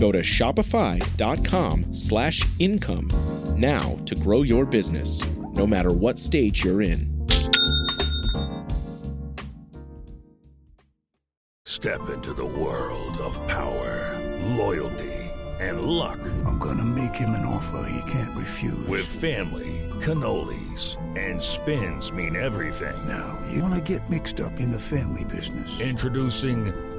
Go to shopify.com slash income now to grow your business, no matter what stage you're in. Step into the world of power, loyalty, and luck. I'm gonna make him an offer he can't refuse. With family, cannolis, and spins mean everything. Now, you wanna get mixed up in the family business. Introducing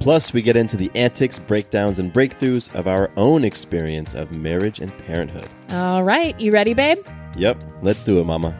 Plus, we get into the antics, breakdowns, and breakthroughs of our own experience of marriage and parenthood. All right, you ready, babe? Yep, let's do it, Mama.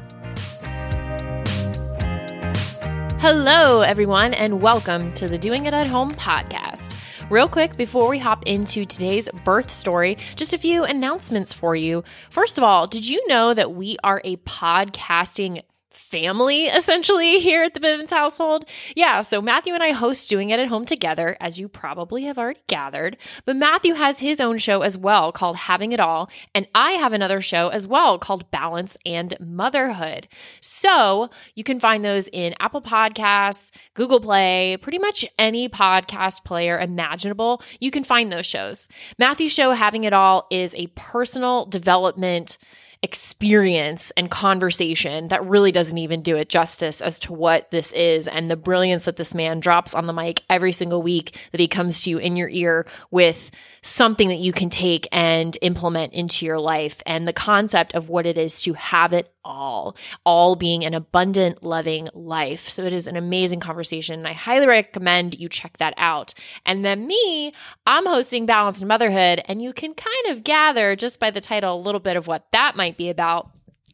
Hello, everyone, and welcome to the Doing It at Home podcast. Real quick, before we hop into today's birth story, just a few announcements for you. First of all, did you know that we are a podcasting family essentially here at the Bivens household. Yeah, so Matthew and I host Doing It at Home together, as you probably have already gathered. But Matthew has his own show as well called Having It All, and I have another show as well called Balance and Motherhood. So you can find those in Apple Podcasts, Google Play, pretty much any podcast player imaginable. You can find those shows. Matthew's show, Having It All, is a personal development experience and conversation that really doesn't even do it justice as to what this is and the brilliance that this man drops on the mic every single week that he comes to you in your ear with something that you can take and implement into your life and the concept of what it is to have it all, all being an abundant, loving life. So it is an amazing conversation. And I highly recommend you check that out. And then me, I'm hosting Balanced Motherhood, and you can kind of gather just by the title a little bit of what that might be about.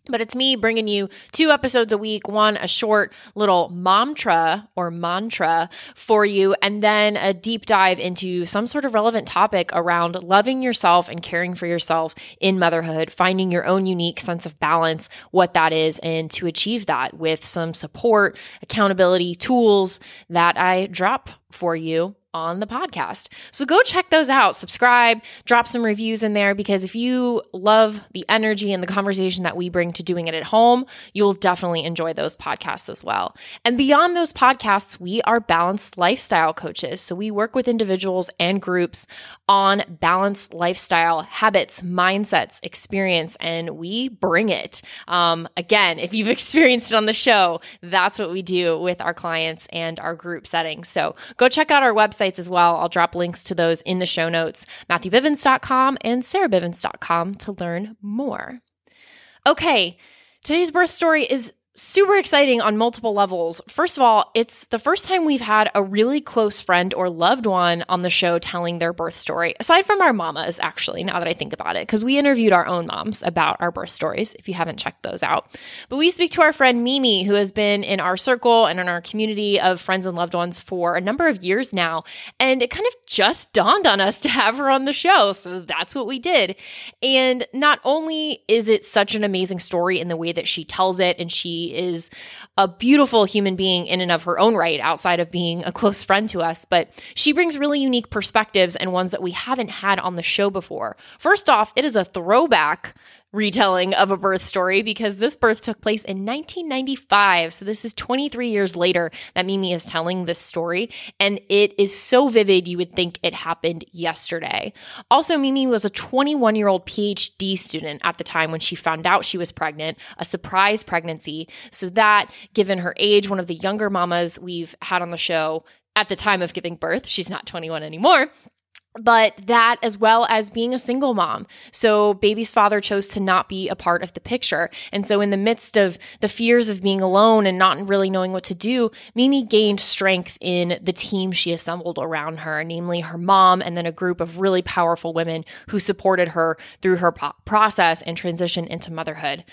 But it's me bringing you two episodes a week, one a short little mantra or mantra for you, and then a deep dive into some sort of relevant topic around loving yourself and caring for yourself in motherhood, finding your own unique sense of balance, what that is, and to achieve that with some support, accountability, tools that I drop for you on the podcast. So go check those out, subscribe, drop some reviews in there because if you love the energy and the conversation that we bring to doing it at home, you'll definitely enjoy those podcasts as well. And beyond those podcasts, we are balanced lifestyle coaches. So we work with individuals and groups on balanced lifestyle habits, mindsets, experience, and we bring it. Um, again, if you've experienced it on the show, that's what we do with our clients and our group settings. So go check out our websites as well. I'll drop links to those in the show notes, MatthewBivens.com and SarahBivens.com to learn more. Okay, today's birth story is super exciting on multiple levels. First of all, it's the first time we've had a really close friend or loved one on the show telling their birth story, aside from our mamas, actually, now that I think about it, because we interviewed our own moms about our birth stories, if you haven't checked those out. But we speak to our friend Mimi, who has been in our circle and in our community of friends and loved ones for a number of years now. And it kind of just dawned on us to have her on the show. So that's what we did. And not only is it such an amazing story in the way that she tells it, and she is a beautiful human being in and of her own right, outside of being a close friend to us. But she brings really unique perspectives and ones that we haven't had on the show before. First off, it is a throwback retelling of a birth story because this birth took place in 1995. So this is 23 years later that Mimi is telling this story. And it is so vivid, you would think it happened yesterday. Also, Mimi was a 21 year old PhD student at the time when she found out she was pregnant, a surprise pregnancy. So that, given her age, one of the younger mamas we've had on the show, at the time of giving birth, she's not 21 anymore, but that as well as being a single mom. So baby's father chose to not be a part of the picture. And so in the midst of the fears of being alone and not really knowing what to do, Mimi gained strength in the team she assembled around her, namely her mom and then a group of really powerful women who supported her through her process and transition into motherhood.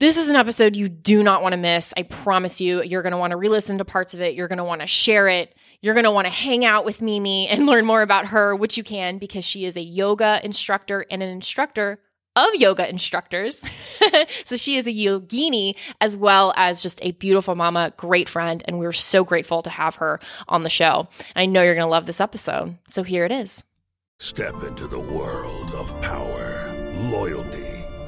This is an episode you do not want to miss. I promise you, you're going to want to re listen to parts of it. You're going to want to share it. You're going to want to hang out with Mimi and learn more about her, which you can because she is a yoga instructor and an instructor of yoga instructors. so she is a yogini as well as just a beautiful mama, great friend. And we're so grateful to have her on the show. I know you're going to love this episode. So here it is. Step into the world of power, loyalty,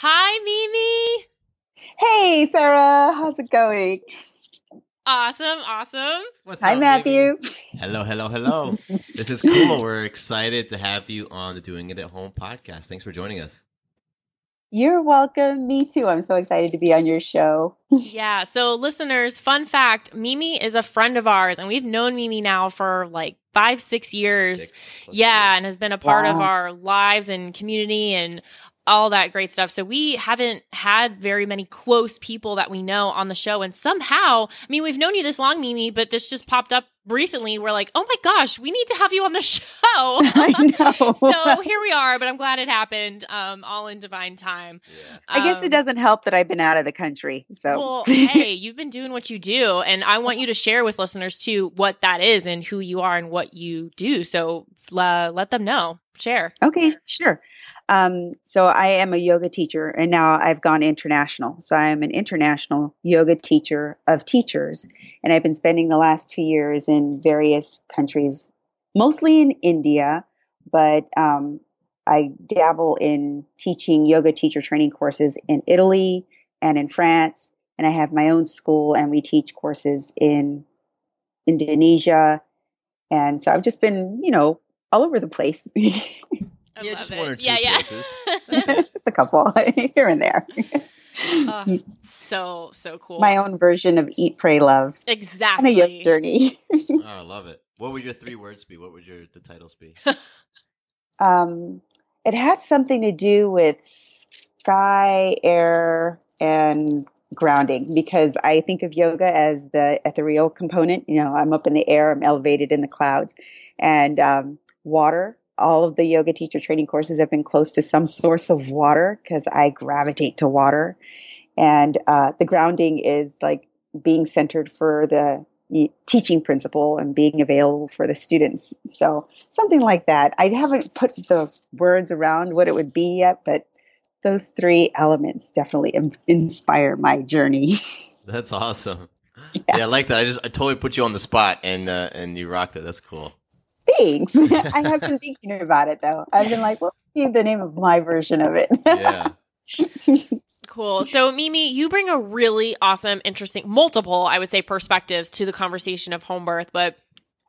Hi, Mimi. Hey, Sarah. How's it going? Awesome, awesome. What's up? Hi, up, Matthew. baby? Hello, hello, hello. this is cool. We're excited to have you on the Doing It at Home podcast. Thanks for joining us. You're welcome. Me too. I'm so excited to be on your show. Yeah. So, listeners, fun fact Mimi is a friend of ours, and we've known Mimi now for like five, six years. Six yeah. years. And has been a part of our lives and community and all that great stuff. So, we haven't had very many close people that we know on the show. And somehow, I mean, we've known you this long, Mimi, but this just popped up recently. We're like, oh my gosh, we need to have you on the show. I know. so, here we are, but I'm glad it happened um, all in divine time. Yeah. I guess Um, it doesn't help that I've been out of the country. So Well, hey, you've been doing what you do, and I want you to share with listeners too what that is and who you are and what you do. So uh, let them know. Share. Okay, sure. Um, so I am a yoga teacher, and now I've gone international. So I am an international yoga teacher of teachers, and I've been spending the last two years in various countries, mostly in India, but um, I dabble in teaching yoga teacher training courses in Italy and in France, and I have my own school, and we teach courses in Indonesia, and so I've just been, you know, all over the place. I Yeah, just it. one or two yeah, yeah. places. Just a couple here and there. Oh, so so cool. My own version of Eat, Pray, Love. Kind exactly. of yes journey. Oh, I love it. What would your three words be? What would your the titles be? Um, it had something to do with sky, air, and grounding because I think of yoga as the ethereal component. You know, I'm up in the air, I'm elevated in the clouds, and um, water. All of the yoga teacher training courses have been close to some source of water because I gravitate to water. And uh, the grounding is like being centered for the teaching principle and being available for the students. So something like that. I haven't put the words around what it would be yet, but those three elements definitely inspire my journey. That's awesome. Yeah. yeah. I like that. I just I totally put you on the spot and uh, and you rocked it. That's cool. Thanks. I have been thinking about it though. I've been like, what would be the name of my version of it? yeah. Cool. So, Mimi, you bring a really awesome, interesting, multiple, I would say, perspectives to the conversation of home birth. But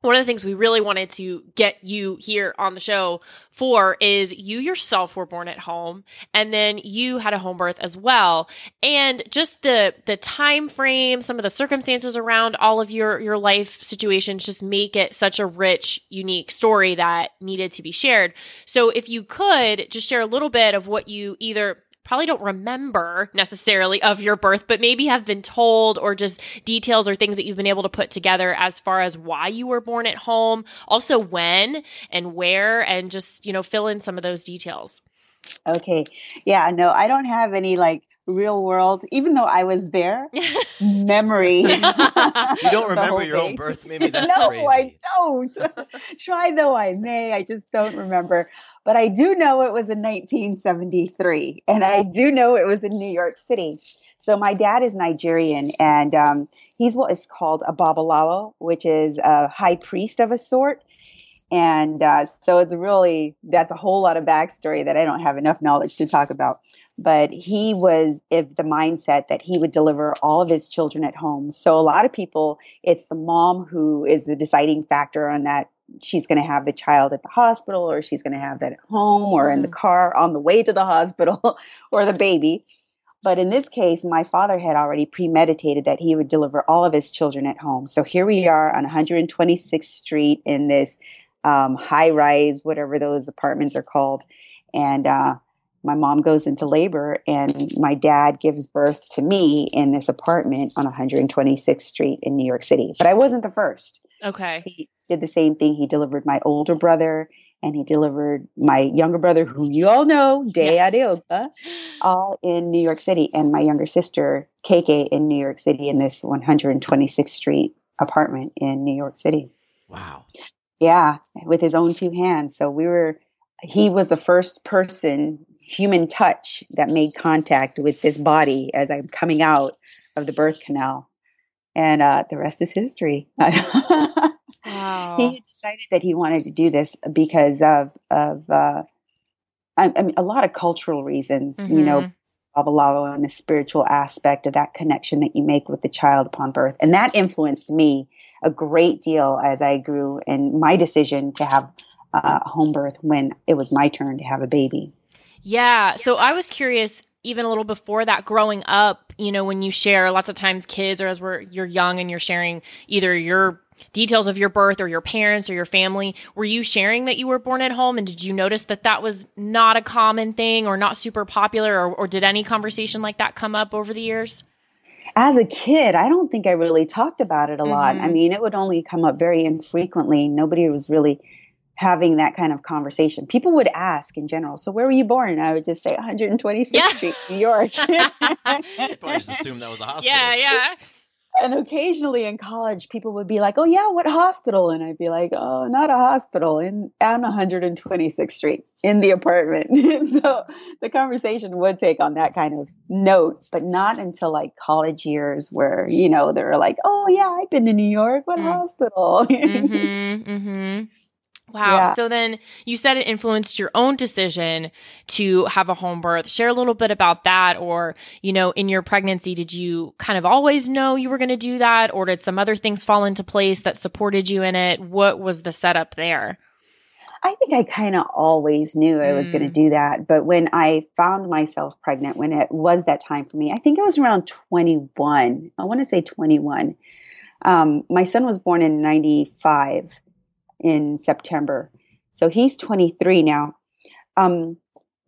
one of the things we really wanted to get you here on the show for is you yourself were born at home and then you had a home birth as well. And just the the time frame some of the circumstances around all of your your life situations just make it such a rich unique story that needed to be shared. So if you could just share a little bit of what you either probably don't remember necessarily of your birth, but maybe have been told or just details or things that you've been able to put together as far as why you were born at home, also when and where, and just, you know, fill in some of those details. Okay. Yeah, no, I don't have any like real world, even though I was there, memory. you don't remember your thing. own birth? Maybe that's no, crazy. I don't. Try though I may, I just don't remember. But I do know it was in 1973, and I do know it was in New York City. So my dad is Nigerian, and um, he's what is called a babalawo, which is a high priest of a sort. And uh, so it's really that's a whole lot of backstory that I don't have enough knowledge to talk about but he was of the mindset that he would deliver all of his children at home. So a lot of people, it's the mom who is the deciding factor on that she's going to have the child at the hospital or she's going to have that at home or mm. in the mm-hmm. car on the way to the hospital or the baby. But in this case, my father had already premeditated that he would deliver all of his children at home. So here we are on 126th Street in this um, high rise, whatever those apartments are called. And uh, my mom goes into labor and my dad gives birth to me in this apartment on 126th Street in New York City. But I wasn't the first. Okay. He did the same thing. He delivered my older brother and he delivered my younger brother, who you all know, Day yes. Adeopa, all in New York City, and my younger sister, KK, in New York City in this 126th Street apartment in New York City. Wow. Yeah, with his own two hands. So we were, he was the first person human touch that made contact with this body as I'm coming out of the birth canal. And uh, the rest is history. wow. He decided that he wanted to do this because of of uh, I, I mean, a lot of cultural reasons. Mm-hmm. You know, mm-hmm. Babalawo and the spiritual aspect of that connection that you make with the child upon birth, and that influenced me a great deal as I grew in my decision to have uh, home birth when it was my turn to have a baby. Yeah. So I was curious even a little before that growing up, you know, when you share lots of times kids or as we're you're young and you're sharing either your details of your birth or your parents or your family, were you sharing that you were born at home and did you notice that that was not a common thing or not super popular or, or did any conversation like that come up over the years? as a kid, I don't think I really talked about it a lot. Mm-hmm. I mean, it would only come up very infrequently. Nobody was really having that kind of conversation. People would ask in general, so where were you born? I would just say 126th yeah. Street, New York. probably just assume that was a hospital. Yeah, yeah. And occasionally in college, people would be like, "Oh yeah, what hospital?" And I'd be like, "Oh, not a hospital in on 126th Street in the apartment." so the conversation would take on that kind of note, but not until like college years, where you know they're like, "Oh yeah, I've been to New York. What mm. hospital?" mm-hmm, mm-hmm. Wow. Yeah. So then you said it influenced your own decision to have a home birth. Share a little bit about that. Or, you know, in your pregnancy, did you kind of always know you were going to do that? Or did some other things fall into place that supported you in it? What was the setup there? I think I kind of always knew I was mm. going to do that. But when I found myself pregnant, when it was that time for me, I think it was around 21. I want to say 21. Um, my son was born in 95 in September. So he's 23 now. Um,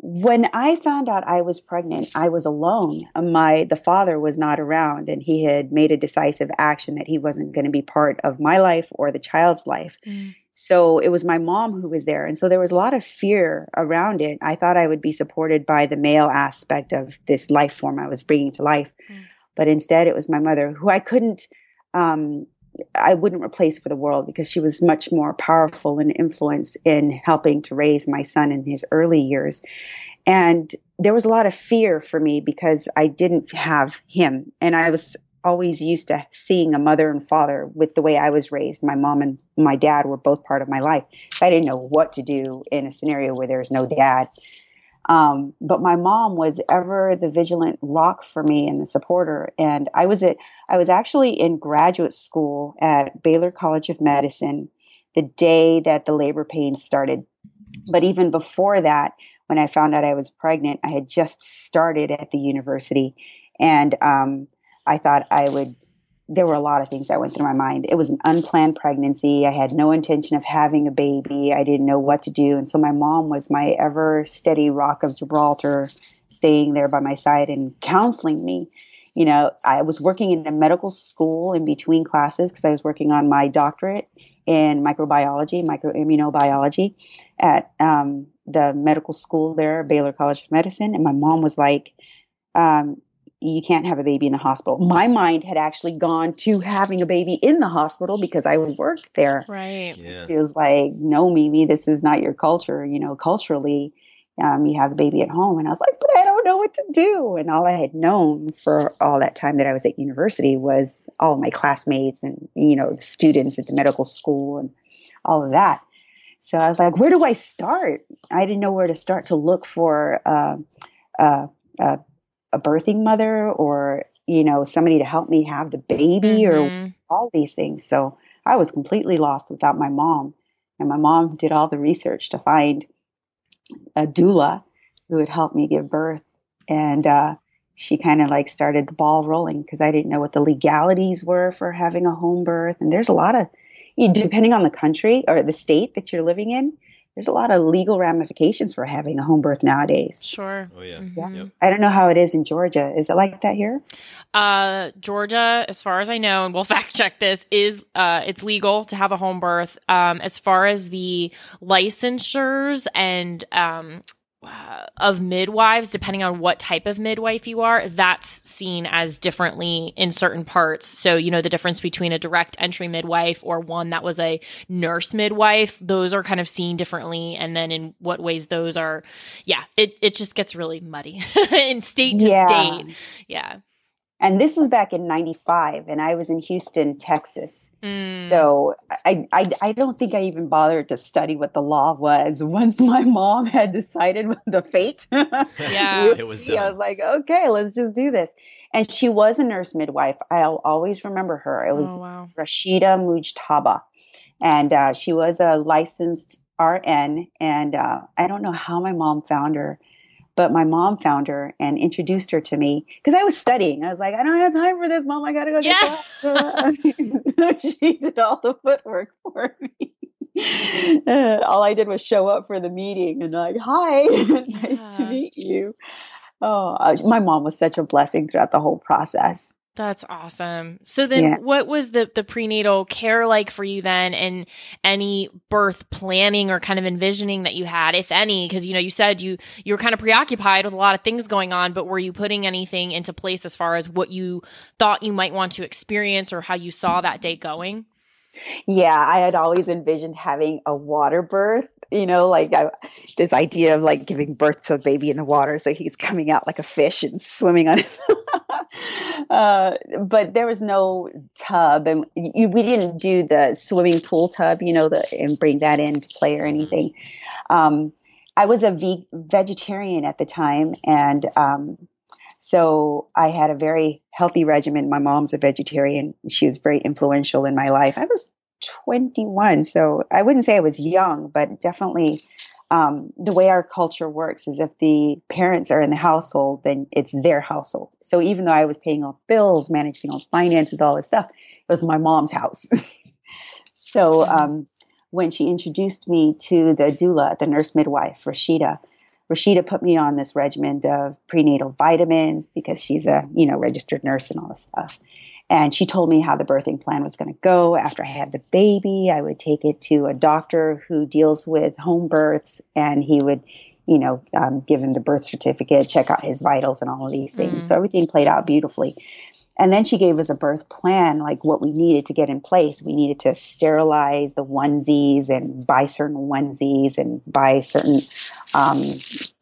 when I found out I was pregnant, I was alone. My the father was not around, and he had made a decisive action that he wasn't going to be part of my life or the child's life. Mm. So it was my mom who was there. And so there was a lot of fear around it. I thought I would be supported by the male aspect of this life form I was bringing to life. Mm. But instead, it was my mother who I couldn't, um, I wouldn't replace for the world because she was much more powerful and influence in helping to raise my son in his early years. And there was a lot of fear for me because I didn't have him. And I was always used to seeing a mother and father with the way I was raised. My mom and my dad were both part of my life. I didn't know what to do in a scenario where there's no dad. Um, but my mom was ever the vigilant rock for me and the supporter. And I was at, I was actually in graduate school at Baylor College of Medicine the day that the labor pains started. But even before that, when I found out I was pregnant, I had just started at the university. And um, I thought I would. There were a lot of things that went through my mind. It was an unplanned pregnancy. I had no intention of having a baby. I didn't know what to do. And so my mom was my ever steady rock of Gibraltar, staying there by my side and counseling me. You know, I was working in a medical school in between classes because I was working on my doctorate in microbiology, microimmunobiology at um, the medical school there, Baylor College of Medicine. And my mom was like, um, you can't have a baby in the hospital. My mind had actually gone to having a baby in the hospital because I worked there. Right. Yeah. She was like, no, Mimi, this is not your culture. You know, culturally, um, you have the baby at home. And I was like, but I don't know what to do. And all I had known for all that time that I was at university was all my classmates and, you know, students at the medical school and all of that. So I was like, where do I start? I didn't know where to start to look for uh, uh, uh, a birthing mother or you know somebody to help me have the baby mm-hmm. or all these things. So i was completely lost without my mom. And my mom did all the research to find a doula who would help me give birth. And uh, she kind of like started the ball rolling because i didn't know what the legalities were for having a home birth. And there's a lot of depending on the country or the state that you're living in there's a lot of legal ramifications for having a home birth nowadays. Sure. Oh yeah. Mm-hmm. yeah. Yep. I don't know how it is in Georgia. Is it like that here? Uh, Georgia, as far as I know, and we'll fact check this, is uh, it's legal to have a home birth. Um, as far as the licensures and um, uh, of midwives, depending on what type of midwife you are, that's seen as differently in certain parts. So, you know, the difference between a direct entry midwife or one that was a nurse midwife, those are kind of seen differently. And then in what ways those are, yeah, it, it just gets really muddy in state to yeah. state. Yeah. And this was back in 95, and I was in Houston, Texas. Mm. So I, I I don't think I even bothered to study what the law was once my mom had decided the fate. Yeah, it was done. I was like, okay, let's just do this. And she was a nurse midwife. I'll always remember her. It was oh, wow. Rashida Mujtaba, and uh, she was a licensed RN. And uh, I don't know how my mom found her but my mom found her and introduced her to me because I was studying. I was like, I don't have time for this, mom. I gotta go get yeah. she did all the footwork for me. All I did was show up for the meeting and like, hi, yeah. nice to meet you. Oh, uh, my mom was such a blessing throughout the whole process. That's awesome. So then yeah. what was the the prenatal care like for you then and any birth planning or kind of envisioning that you had if any because you know you said you you were kind of preoccupied with a lot of things going on but were you putting anything into place as far as what you thought you might want to experience or how you saw that day going? Yeah, I had always envisioned having a water birth, you know, like I, this idea of like giving birth to a baby in the water. So he's coming out like a fish and swimming on his. uh, but there was no tub, and you, we didn't do the swimming pool tub, you know, the, and bring that in to play or anything. Um, I was a ve- vegetarian at the time, and um, so I had a very healthy regimen. My mom's a vegetarian. She was very influential in my life. I was 21, so I wouldn't say I was young, but definitely um, the way our culture works is if the parents are in the household, then it's their household. So even though I was paying all bills, managing all finances, all this stuff, it was my mom's house. so um, when she introduced me to the doula, the nurse midwife, Rashida, Rashida put me on this regimen of prenatal vitamins because she's a, you know, registered nurse and all this stuff. And she told me how the birthing plan was going to go. After I had the baby, I would take it to a doctor who deals with home births, and he would, you know, um, give him the birth certificate, check out his vitals, and all of these things. Mm. So everything played out beautifully. And then she gave us a birth plan, like what we needed to get in place. We needed to sterilize the onesies and buy certain onesies and buy certain um,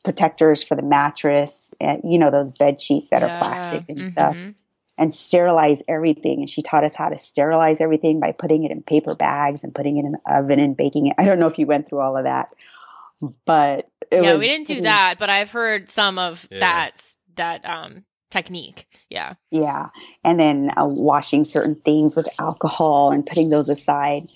protectors for the mattress, and, you know, those bed sheets that Yeah. are plastic and stuff, Mhm. And sterilize everything. And she taught us how to sterilize everything by putting it in paper bags and putting it in the oven and baking it. I don't know if you went through all of that, but it yeah, was we didn't do that, but I've heard some of Yeah. that that um technique. Yeah. Yeah. And then uh, washing certain things with alcohol and putting those aside.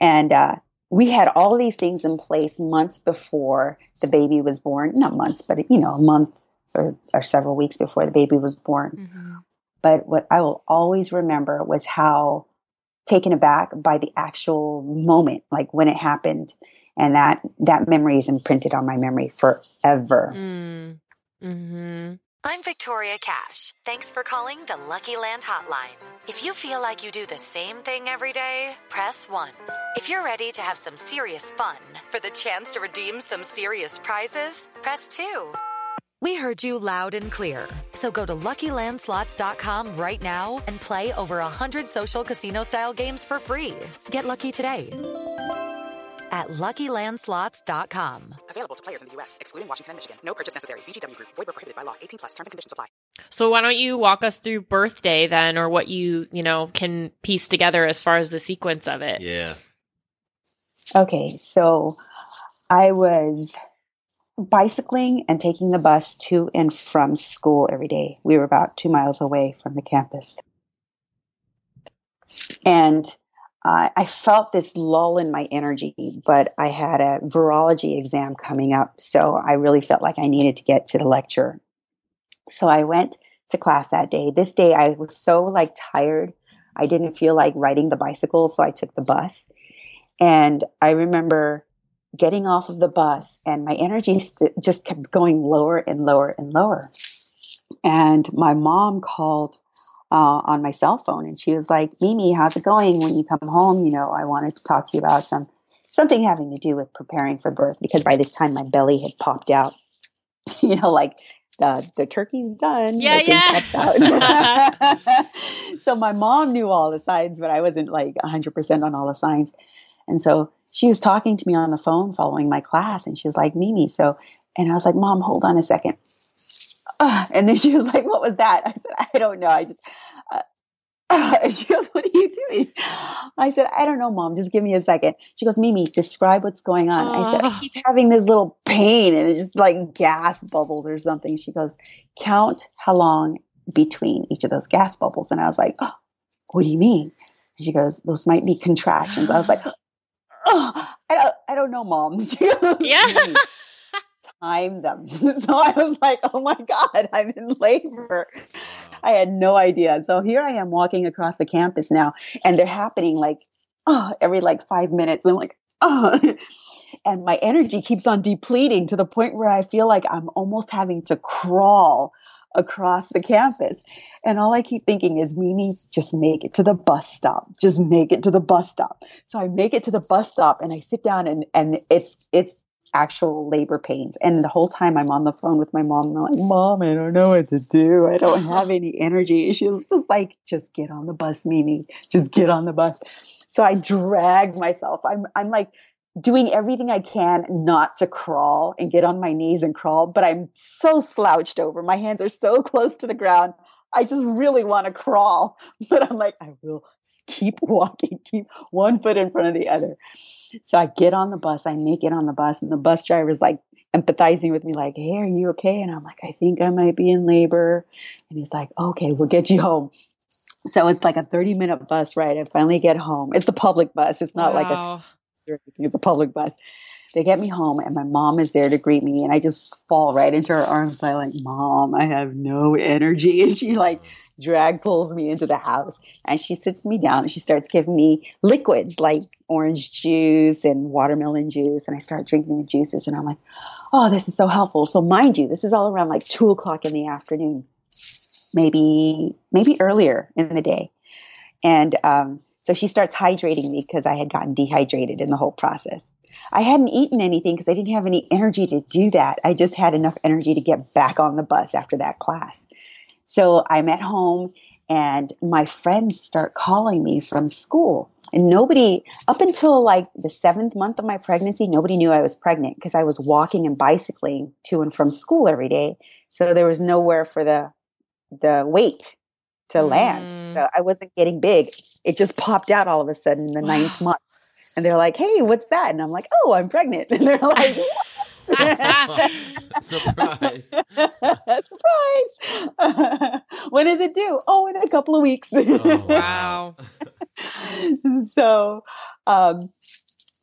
And uh, we had all these things in place months before the baby was born. Not months, but, you know, a month or, or several weeks before the baby was born. Mhm. But what I will always remember was how taken aback by the actual moment, like when it happened. And that, that memory is imprinted on my memory forever. Mm. Mhm. I'm Victoria Cash. Thanks for calling the Lucky Land Hotline. If you feel like you do the same thing every day, press 1. If you're ready to have some serious fun for the chance to redeem some serious prizes, press 2. We heard you loud and clear. So go to LuckyLandSlots.com right now and play over 100 social casino-style games for free. Get lucky today at LuckyLandSlots.com. Available to players in the U.S., excluding Washington and Michigan. No purchase necessary. VGW Group. Void where prohibited by law. 18 plus. Terms and conditions apply. So why don't you walk us through birthday then or what you, you know, can piece together as far as the sequence of it. Yeah. Okay, so I was bicycling and taking the bus to and from school every day. We were about two miles away from the campus. And uh, I felt this lull in my energy, but I had a virology exam coming up. So I really felt like I needed to get to the lecture. So I went to class that day. This day I was so like tired. I didn't feel like riding the bicycle. So I took the bus. And I remember getting off of the bus and my energy st- just kept going lower and lower and lower. And my mom called uh, on my cell phone and she was like, Mimi, how's it going when you come home? You know, I wanted to talk to you about some something having to do with preparing for birth because by this time my belly had popped out. you know, like the the turkey's done. Yeah, yeah. out. so my mom knew all the signs, but I wasn't like 100% on all the signs. And so she was talking to me on the phone following my class, and she was like, Mimi, so, and I was like, Mom, hold on a second. Uh, and then she was like, What was that? I said, I don't know. I just, uh, uh, and she goes, What are you doing? I said, I don't know, Mom. Just give me a second. She goes, Mimi, describe what's going on. I said, I keep having this little pain, and it's just like gas bubbles or something. She goes, Count how long between each of those gas bubbles. And I was like, oh, What do you mean? And she goes, Those might be contractions. I was like, oh, I don't, I don't know, moms. Yeah. Time them. So I was like, oh my God, I'm in labor. I had no idea. So here I am walking across the campus now, and they're happening like, oh, every like five minutes. And I'm like, oh. And my energy keeps on depleting to the point where I feel like I'm almost having to crawl across the campus. And all I keep thinking is, Mimi, just make it to the bus stop. Just make it to the bus stop. So I make it to the bus stop and I sit down and, and it's, it's actual labor pains. And the whole time I'm on the phone with my mom, and I'm like, Mom, I don't know what to do. I don't have any energy. She was just like, just get on the bus, Mimi. Just get on the bus. So I drag myself. I'm, I'm like, doing everything I can not to crawl and get on my knees and crawl, but I'm so slouched over. My hands are so close to the ground. I just really want to crawl, but I'm like, I will keep walking, keep one foot in front of the other. So I get on the bus, I make it on the bus, and the bus driver's like empathizing with me, like, Hey, are you okay? And I'm like, I think I might be in labor. And he's like, Okay, we'll get you home. So it's like a 30 minute bus ride. I finally get home. It's the public bus. It's not like a Wow. Or anything. It's a public bus. They get me home, and my mom is there to greet me, and I just fall right into her arms. I like, Mom, I have no energy, and she like drag pulls me into the house, and she sits me down, and she starts giving me liquids like orange juice and watermelon juice, and I start drinking the juices, and I'm like, Oh, this is so helpful. So mind you, this is all around like two o'clock in the afternoon, maybe maybe earlier in the day. And um, so she starts hydrating me because I had gotten dehydrated in the whole process. I hadn't eaten anything because I didn't have any energy to do that. I just had enough energy to get back on the bus after that class. So I'm at home and my friends start calling me from school. And nobody, up until like the seventh month of my pregnancy, nobody knew I was pregnant because I was walking and bicycling to and from school every day. So there was nowhere for the the weight to mm. land. So I wasn't getting big. It just popped out all of a sudden in the wow. ninth month. And they're like, hey, what's that? And I'm like, oh, I'm pregnant. And they're like, Surprise. Surprise. when is it due? Oh, in a couple of weeks. Oh, wow. so, um,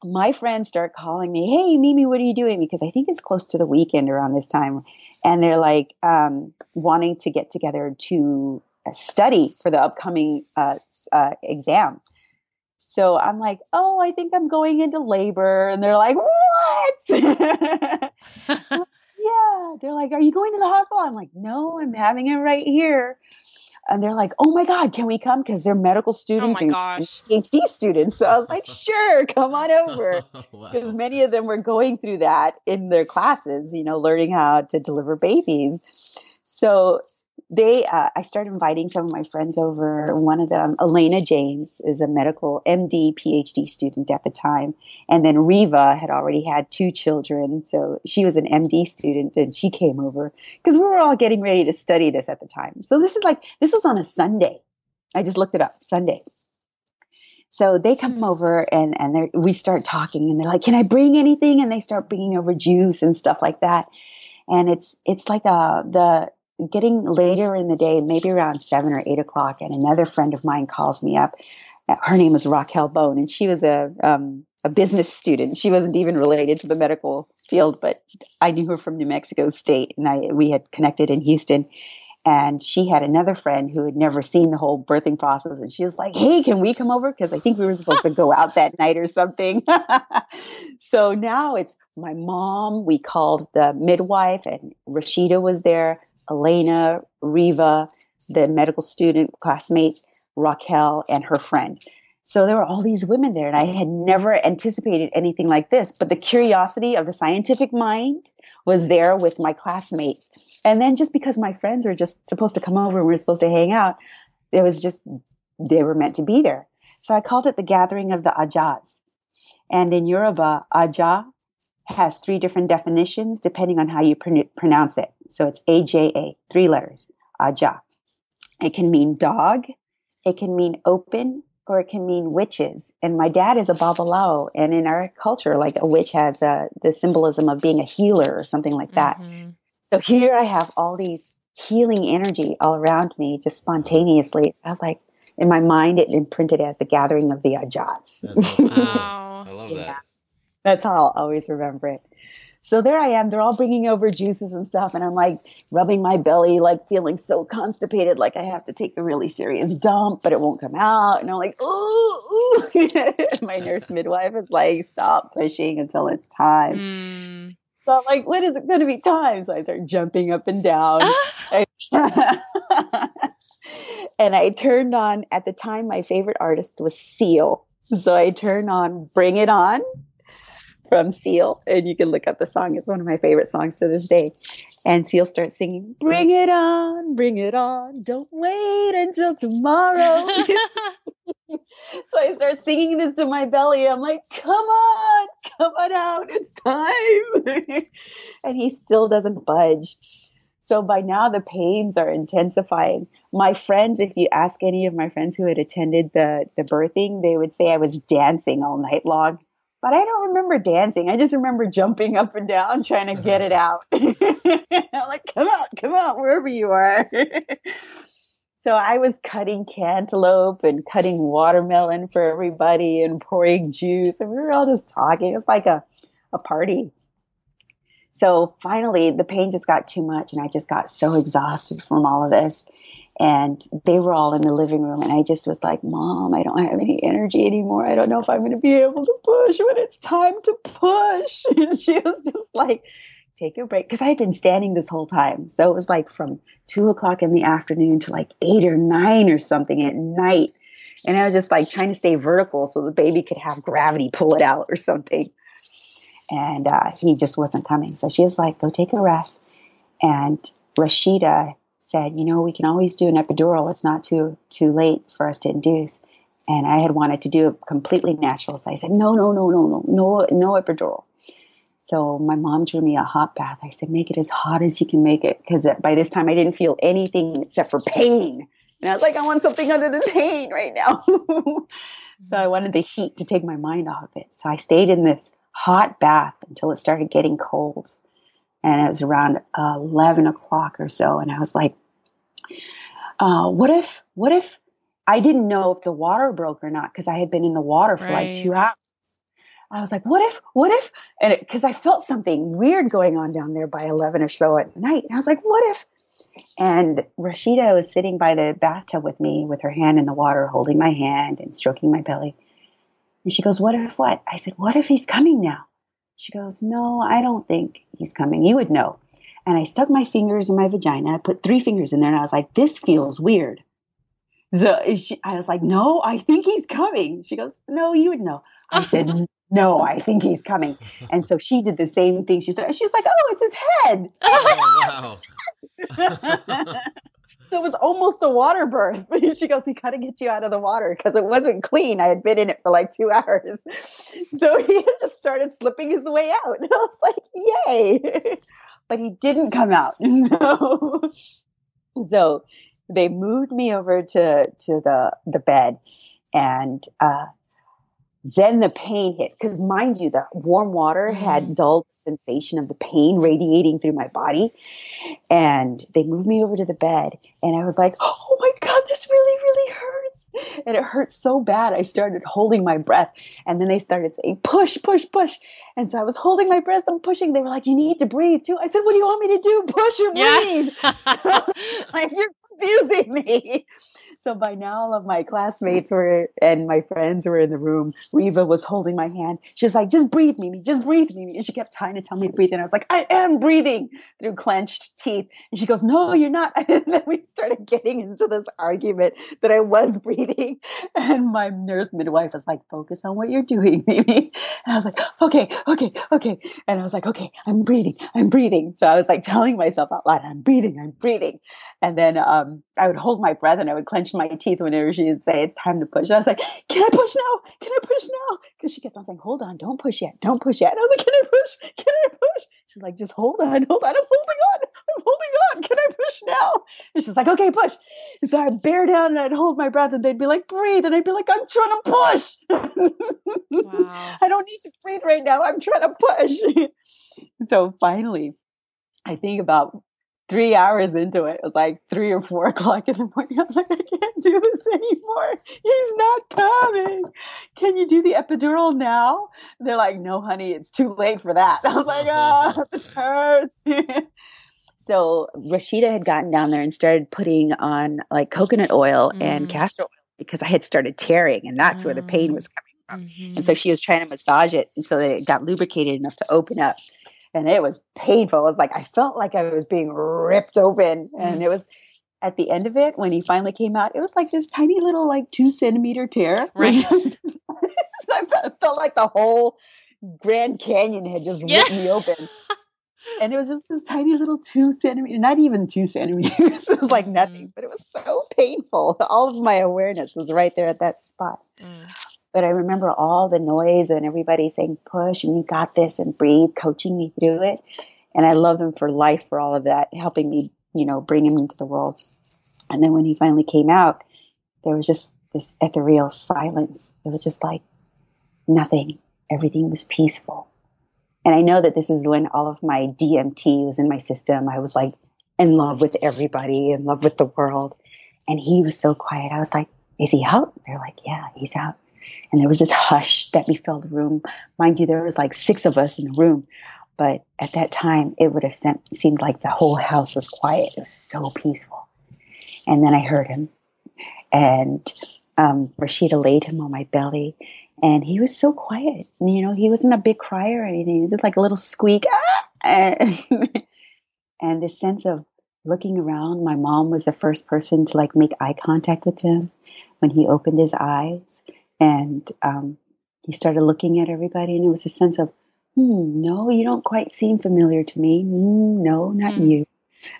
my friends start calling me, Hey, Mimi, what are you doing? Because I think it's close to the weekend around this time. And they're like, um, wanting to get together to study for the upcoming uh, uh, exam. So I'm like, oh, I think I'm going into labor. And they're like, what? yeah. They're like, are you going to the hospital? I'm like, no, I'm having it right here. And they're like, oh my God, can we come? Because they're medical students oh and, and, PhD students. So I was like, sure, come on over. Because wow. many of them were going through that in their classes, you know, learning how to deliver babies. So they uh, i started inviting some of my friends over. One of them elena james is a medical md phd student at the time. And then riva had already had two children. So she was an md student and she came over because we were all getting ready to study this at the time. So this is like this was on a sunday. I just looked it up sunday. So they come over and and we start talking and they're like can i bring anything? And they start bringing over juice and stuff like that. And it's it's like a uh, the getting later in the day, maybe around seven or eight o'clock, and another friend of mine calls me up. Her name was Raquel Bone, and she was a um, a business student. She wasn't even related to the medical field, but I knew her from New Mexico State, and I we had connected in Houston. And she had another friend who had never seen the whole birthing process, and she was like, "Hey, can we come over? Because I think we were supposed to go out that night or something." so now it's my mom. We called the midwife, and Rashida was there. Elena, Riva, the medical student classmates, Raquel, and her friend. So there were all these women there, and I had never anticipated anything like this. But the curiosity of the scientific mind was there with my classmates. And then just because my friends were just supposed to come over and we were supposed to hang out, it was just, they were meant to be there. So I called it the gathering of the Ajahs. And in Yoruba, Ajah has three different definitions depending on how you pr- pronounce it. So it's AJA, three letters, Aja. It can mean dog, it can mean open, or it can mean witches. And my dad is a Babalawo, and in our culture, like a witch has a, the symbolism of being a healer or something like that. Mm-hmm. So here I have all these healing energy all around me just spontaneously. So I was like, in my mind, it imprinted as the gathering of the Ajahs. wow. I love that. That's how I'll always remember it. So there I am. They're all bringing over juices and stuff. And I'm like rubbing my belly, like feeling so constipated, like I have to take a really serious dump, but it won't come out. And I'm like, ooh, ooh. my nurse midwife is like, stop pushing until it's time. Mm. So I'm like, when is it going to be time? So I start jumping up and down. and I turned on, at the time, my favorite artist was Seal. So I turned on Bring It On from Seal, and you can look up the song. It's one of my favorite songs to this day. And Seal starts singing, "Bring it on, bring it on, don't wait until tomorrow." so I start singing this to my belly. I'm like, "Come on, come on out, it's time!" and he still doesn't budge. So by now the pains are intensifying. My friends, if you ask any of my friends who had attended the the birthing, they would say I was dancing all night long but I don't remember dancing. I just remember jumping up and down trying to get it out. I'm like, come out, come out, wherever you are. so I was cutting cantaloupe and cutting watermelon for everybody and pouring juice. And we were all just talking. It's like a, a party. So finally, the pain just got too much, and I just got so exhausted from all of this and they were all in the living room and i just was like mom i don't have any energy anymore i don't know if i'm going to be able to push when it's time to push and she was just like take a break because i had been standing this whole time so it was like from two o'clock in the afternoon to like eight or nine or something at night And I was just like trying to stay vertical so the baby could have gravity pull it out or something. And uh, he just wasn't coming. So she was like, go take a rest. And Rashida said, you know, we can always do an epidural. It's not too too late for us to induce. And I had wanted to do it completely natural. So I said, no, no, no, no, no, no, no epidural. So my mom drew me a hot bath. I said, make it as hot as you can make it. Because by this time I didn't feel anything except for pain. And I was like, I want something other than pain right now. so I mm-hmm. wanted the heat to take my mind off of it. So I stayed in this hot bath until it started getting cold. And it was around 11 o'clock or so. And I was like, uh, what if, what if I didn't know if the water broke or not because I had been in the water for right. like two hours. I was like, what if, what if, and because I felt something weird going on down there by 11 or so at night. And I was like, what if? And Rashida was sitting by the bathtub with me with her hand in the water, holding my hand and stroking my belly. And she goes, what if what? I said, what if he's coming now? She goes, no, I don't think he's coming. You would know. And I stuck my fingers in my vagina. I put three fingers in there and I was like, this feels weird. So she, I was like, no, I think he's coming. She goes, no, you would know. I said, no, I think he's coming. And so she did the same thing. She said, she was like, oh, it's his head. Oh, wow. so it was almost a water birth. she goes, he got to get you out of the water because it wasn't clean. I had been in it for like two hours. So he just started slipping his way out. And I was like, yay. But he didn't come out. No. So they moved me over to, to the, the bed and, uh, then the pain hit because mind you the warm water had mm-hmm. dulled the sensation of the pain radiating through my body and they moved me over to the bed and i was like oh my god this really really hurts and it hurt so bad i started holding my breath. And then they started saying push push push. And so i was holding my breath and pushing. They were like you need to breathe too. I said what do you want me to do? Push or breathe? Yeah. like you're confusing me so by now, all of my classmates were and my friends were in the room. Reva was holding my hand. She's like, "Just breathe, Mimi. Just breathe, Mimi." And she kept trying to tell me to breathe, and I was like, "I am breathing through clenched teeth." And she goes, "No, you're not." And then we started getting into this argument that I was breathing, and my nurse midwife was like, "Focus on what you're doing, Mimi." And I was like, "Okay, okay, okay." And I was like, "Okay, I'm breathing. I'm breathing." So I was like telling myself out loud, "I'm breathing. I'm breathing." And then um, I would hold my breath and I would clench my teeth whenever she would say it's time to push. And I was like, can I push now? Can I push now? Because she kept on saying, hold on, don't push yet, don't push yet. And I was like, can I push? Can I push? She's like, just hold on, hold on. I'm holding on. I'm holding on. Can I push now? And she's like, okay, push. And so I'd bear down and I'd hold my breath and they'd be like, breathe. And I'd be like, I'm trying to push. Wow. I don't need to breathe right now. I'm trying to push. so finally, I think about three hours into it. It was like three or four o'clock in the morning. I was like, I can't do this anymore. He's not coming. Can you do the epidural now? they're like, no, honey, it's too late for that. I was like, oh, this hurts. so Rashida had gotten down there and started putting on like coconut oil mm. and castor oil because I had started tearing and that's mm. where the pain was coming from. Mm-hmm. And so she was trying to massage it so that it got lubricated enough to open up and it was painful. It was like I felt like I was being ripped open, and mm. it was at the end of it when he finally came out. It was like this tiny little like two centimeter tear. Right. I felt like the whole Grand Canyon had just yeah. ripped me open. and it was just this tiny little two centimeter, not even two centimeters. it was like nothing, mm. but it was so painful. All of my awareness was right there at that spot. Mm. But I remember all the noise and everybody saying, push and you got this and breathe, coaching me through it. And I love them for life for all of that, helping me, you know, bring him into the world. And then when he finally came out, there was just this ethereal silence. It was just like nothing. Everything was peaceful. And I know that this is when all of my DMT was in my system. I was like in love with everybody, in love with the world. And he was so quiet. I was like, is he out? They're like, yeah, he's out. And there was this hush that befell the room. Mind you, there was like six of us in the room. But at that time, it would have seemed like the whole house was quiet. It was so peaceful. And then I heard him. And um, Rashida laid him on my belly. And he was so quiet. You know, he wasn't a big crier or anything. It was just like a little squeak. Ah! And, and this sense of looking around. My mom was the first person to like make eye contact with him when he opened his eyes, and um, he started looking at everybody, and it was a sense of, hmm, no, you don't quite seem familiar to me. Mm, no, not Hmm. you.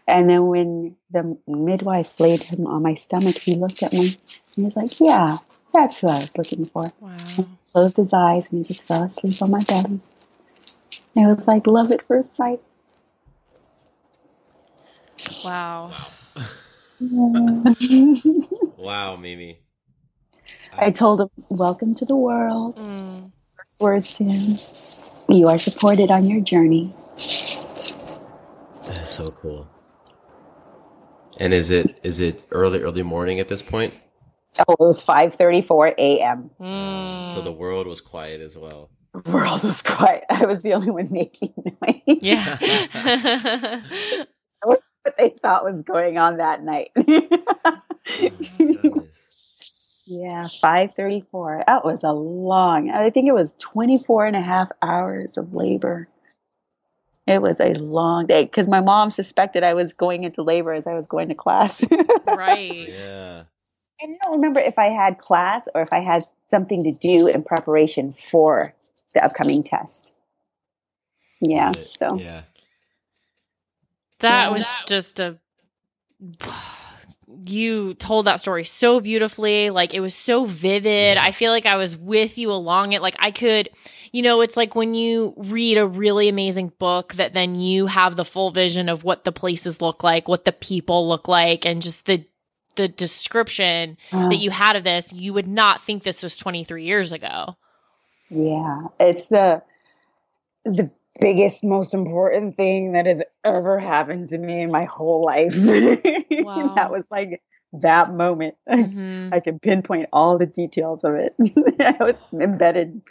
And then when the midwife laid him on my stomach, he looked at me and he was like, yeah, that's who I was looking for. Wow. Closed his eyes and he just fell asleep on my belly. It was like love at first sight. Wow. Wow, Mimi. I told him, welcome to the world. Mm. Words to him. You are supported on your journey. That's so cool. And is it is it early early morning at this point? Oh, it was 5.34 a.m. Mm. So the world was quiet as well. The world was quiet. I was the only one making noise. Yeah. what they thought was going on that night. Oh, goodness. Yeah, 534. That was a long, I think it was 24 and a half hours of labor. It was a long day because my mom suspected I was going into labor as I was going to class. right. Yeah. And I don't remember if I had class or if I had something to do in preparation for the upcoming test. Yeah, so Yeah. That Yeah. was just a. You told that story so beautifully. Like it was so vivid. I feel like I was with you along it. Like I could, you know, it's like when you read a really amazing book that then you have the full vision of what the places look like, what the people look like, and just the the description that you had of this. You would not think this was 23 years ago. yeah, it's the the biggest, most important thing that has ever happened to me in my whole life. Wow. that was like that moment. hmm I can pinpoint all the details of it. it was embedded,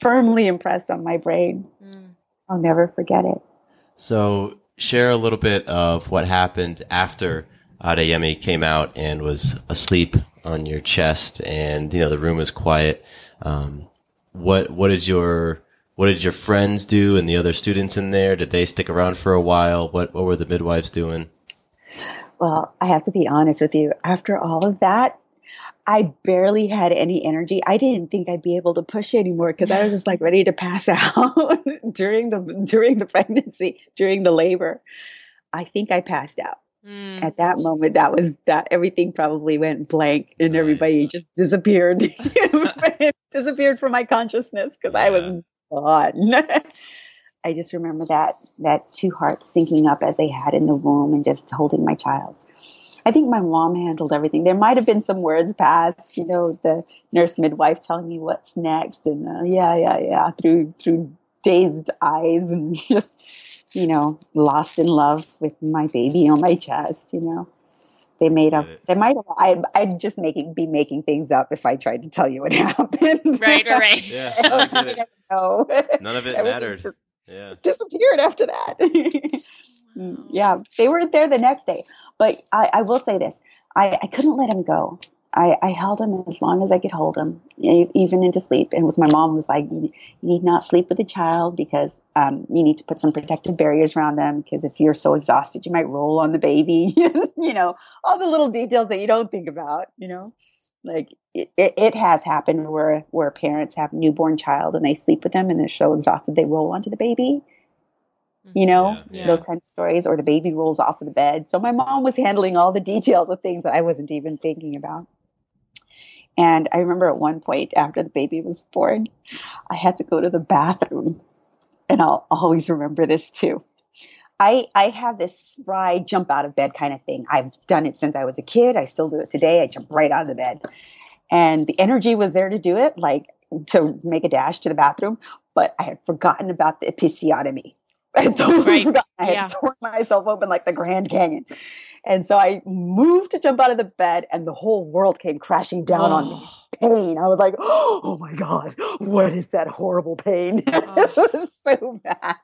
firmly impressed on my brain. Mm. I'll never forget it. So share a little bit of what happened after Adeyemi came out and was asleep on your chest, and you know the room was quiet. Um, what what is your what did your friends do and the other students in there? Did they stick around for a while? What what were the midwives doing? Well, I have to be honest with you. After all of that, I barely had any energy. I didn't think I'd be able to push anymore because I was just like ready to pass out during the during the pregnancy, during the labor. I think I passed out. Mm. At that moment, that was that everything probably went blank and everybody just disappeared. disappeared from my consciousness because I was gone. I just remember that that two hearts syncing up as they had in the womb and just holding my child. I think my mom handled everything. There might have been some words passed, you know, the nurse midwife telling me what's next, and uh, yeah, yeah, yeah, through through dazed eyes and just, you know, lost in love with my baby on my chest. You know, they made up. They might have. I'd, I'd just making be making things up if I tried to tell you what happened. Right, right, right. Yeah, I get. No, None of it Everything mattered. just Yeah. disappeared after that. Mm, yeah, they were there the next day. But I, I will say this: I, I couldn't let him go. I, I held him as long as I could hold him, even into sleep. And it was my mom who was like, "You you need not sleep with the child because um, you need to put some protective barriers around them because if you're so exhausted, you might roll on the baby. you know, all the little details that you don't think about. You know, like it, it, it has happened where where parents have a newborn child and they sleep with them and they're so exhausted they roll onto the baby you know Yeah, yeah. those kinds of stories or the baby rolls off of the bed so my mom was handling all the details of things that i wasn't even thinking about and i remember at one point after the baby was born i had to go to the bathroom and i'll always remember this too I, I have this spry jump out of bed kind of thing. I've done it since I was a kid. I still do it today. I jump right out of the bed. And the energy was there to do it, like to make a dash to the bathroom, but I had forgotten about the episiotomy. I had totally Right. forgotten. I had Yeah. torn myself open like the Grand Canyon. And so I moved to jump out of the bed, and the whole world came crashing down on me. Pain. I was like, oh my God, what is that horrible pain? Uh-huh. it was so bad.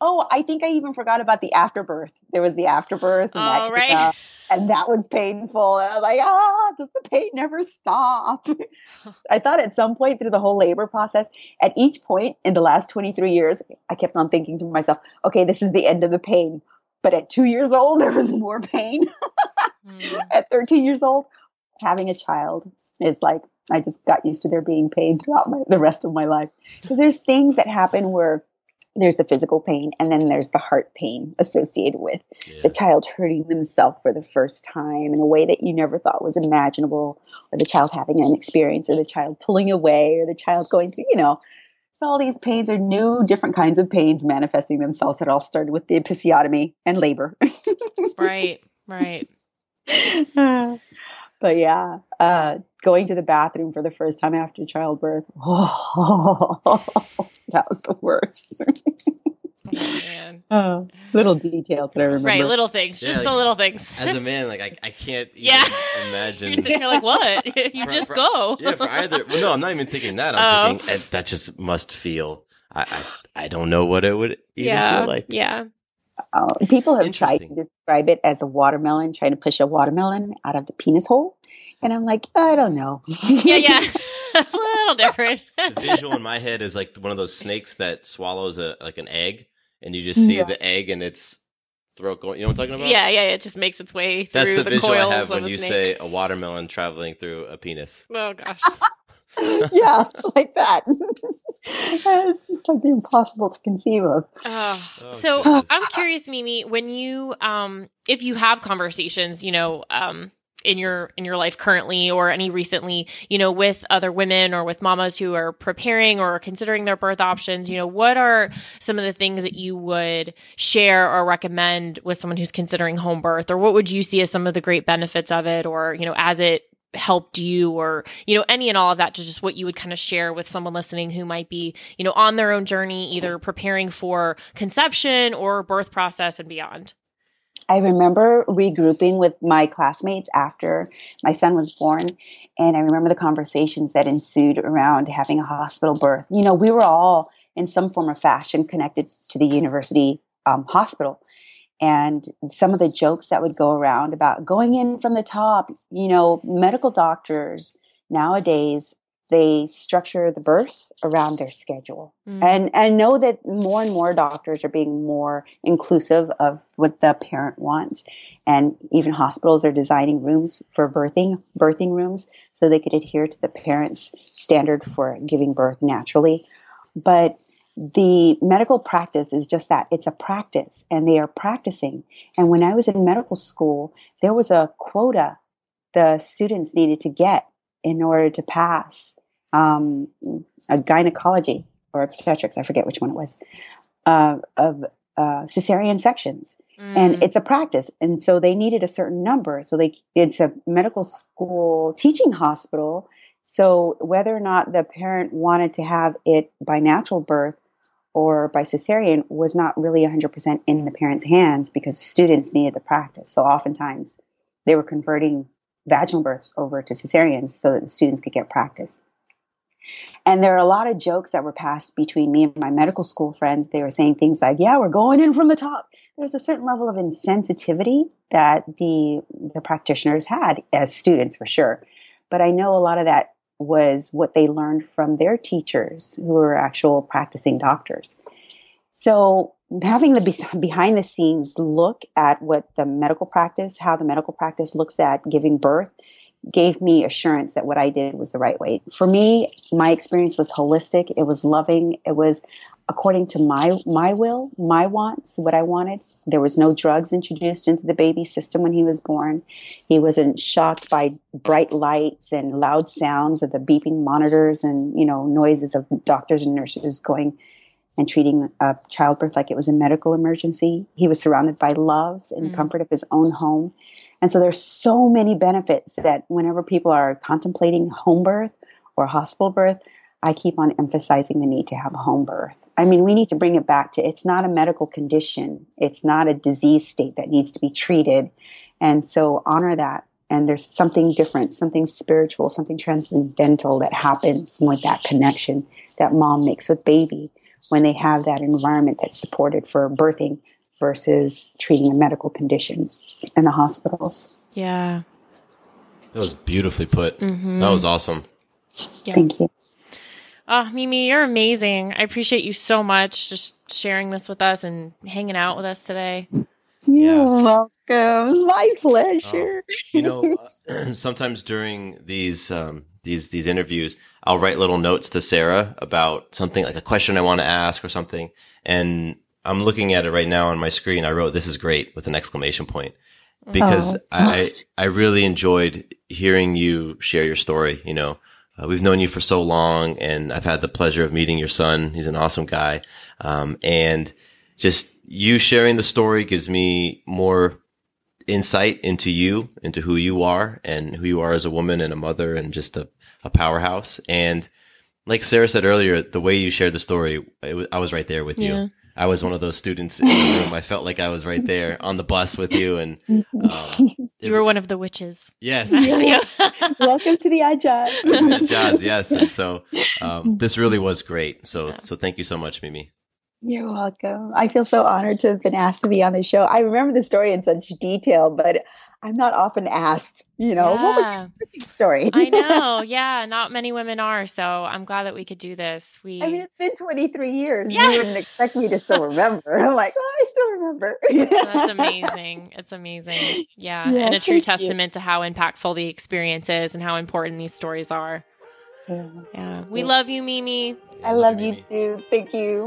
Oh, I think I even forgot about the afterbirth. There was the afterbirth, and that Oh, came right. out, and that was painful. And I was like, ah, does the pain never stop? I thought at some point through the whole labor process, at each point in the last 23 years, I kept on thinking to myself, okay, this is the end of the pain. But at two years old, there was more pain. Mm. at 13 years old, having a child is like, I just got used to there being pain throughout my, the rest of my life. Because there's things that happen where there's the physical pain and then there's the heart pain associated with Yeah. the child hurting themselves for the first time in a way that you never thought was imaginable, or the child having an experience, or the child pulling away, or the child going through, you know. So all these pains are new, different kinds of pains manifesting themselves. It all started with the episiotomy and labor. Right, right. Ah. But yeah, uh, going to the bathroom for the first time after childbirth, Oh, that was the worst. Oh, man. Oh, little details that I remember. Right, little things, Yeah, just the little things. As a man, like I, I can't even Yeah. imagine. You're sitting here like, what? you For- just for- go. yeah, for either. Well, no, I'm not even thinking that. I'm Oh. thinking that just must feel. I, I I don't know what it would even yeah, feel like. yeah. Oh, people have tried to describe it as a watermelon, trying to push a watermelon out of the penis hole. And I'm like, I don't know. Yeah, yeah. a little different. The visual in my head is like one of those snakes that swallows a like an egg, and you just see Yeah. the egg and its throat going. You know what I'm talking about? yeah, yeah, it just makes its way through That's the, the, visual coils I have of when you snake. say a watermelon traveling through a penis. Oh gosh. yeah, like that. it's just like the impossible to conceive of. Oh. Oh, so goodness. I'm curious, Mimi, when you um if you have conversations, you know, um in your in your life currently or any recently, you know, with other women or with mamas who are preparing or considering their birth options, you know, what are some of the things that you would share or recommend with someone who's considering home birth or what would you see as some of the great benefits of it or, you know, as it helped you or you know any and all of that to just what you would kind of share with someone listening who might be you know on their own journey either preparing for conception or birth process and beyond I remember regrouping with my classmates after my son was born. And I remember the conversations that ensued around having a hospital birth. You know, we were all in some form or fashion connected to the university um, hospital. And some of the jokes that would go around about going in from the top, you know, medical doctors nowadays, they structure the birth around their schedule. Mm. and and know that more and more doctors are being more inclusive of what the parent wants. And even hospitals are designing rooms for birthing birthing rooms so they could adhere to the parents standard for giving birth naturally. But the medical practice is just that it's a practice and they are practicing and when i was in medical school there was a quota the students needed to get in order to pass um, a gynecology or obstetrics, I forget which one it was, uh, of uh, cesarean sections. Mm. And it's a practice. And so they needed a certain number. So they, it's a medical school teaching hospital. So whether or not the parent wanted to have it by natural birth or by cesarean was not really 100% in the parent's hands because students needed the practice. So oftentimes they were converting vaginal births over to cesareans so that the students could get practice. And there are a lot of jokes that were passed between me and my medical school friends. They were saying things like, "Yeah, we're going in from the top." There's a certain level of insensitivity that the the practitioners had as students, for sure. But I know a lot of that was what they learned from their teachers, who were actual practicing doctors. So having the behind the scenes look at what the medical practice, how the medical practice looks at giving birth, gave me assurance that what I did was the right way. For me, my experience was holistic. It was loving. It was according to my my will, my wants, what I wanted. There was no drugs introduced into the baby's system when he was born. He wasn't shocked by bright lights and loud sounds of the beeping monitors and you know noises of doctors and nurses going and treating a childbirth like it was a medical emergency. He was surrounded by love and Mm. comfort of his own home. And so there's so many benefits that whenever people are contemplating home birth or hospital birth, I keep on emphasizing the need to have a home birth. I mean, we need to bring it back to it's not a medical condition. It's not a disease state that needs to be treated. And so honor that. And there's something different, something spiritual, something transcendental that happens with that connection that mom makes with baby when they have that environment that's supported for birthing versus treating a medical condition in the hospitals. yeah That was beautifully put. Mhm. That was awesome. Yeah. Thank you. Oh, Mimi, you're amazing. I appreciate you so much just sharing this with us and hanging out with us today. You're welcome. My pleasure. Oh, you know, uh, sometimes during these um, these these interviews, I'll write little notes to Sarah about something like a question I want to ask or something, and I'm looking at it right now on my screen. I wrote "This is great" with an exclamation point because Oh. I I really enjoyed hearing you share your story. You know, uh, we've known you for so long, and I've had the pleasure of meeting your son. He's an awesome guy, um, and just you sharing the story gives me more insight into you, into who you are, and who you are as a woman and a mother, and just a, a powerhouse. And like Sarah said earlier, the way you shared the story, was, I was right there with Yeah. you. I was one of those students in the room. I felt like I was right there on the bus with you, and um, You were one of the witches. yes, Welcome to the Ajaz. jazz, yes. And so um, this really was great. So so thank you so much, Mimi. You're welcome. I feel so honored to have been asked to be on the show. I remember the story in such detail, but I'm not often asked, you know, what was Yeah. your birthday story? I know. Yeah, not many women are. So I'm glad that we could do this. We I mean, it's been 23 years. Yeah. You wouldn't expect me to still remember. I'm like, oh, I still remember. That's amazing. It's amazing. Yeah. Yeah, and a true thank you. testament to how impactful the experience is and how important these stories are. Yeah. Yeah. We love you, Mimi. I love you too. Thank you.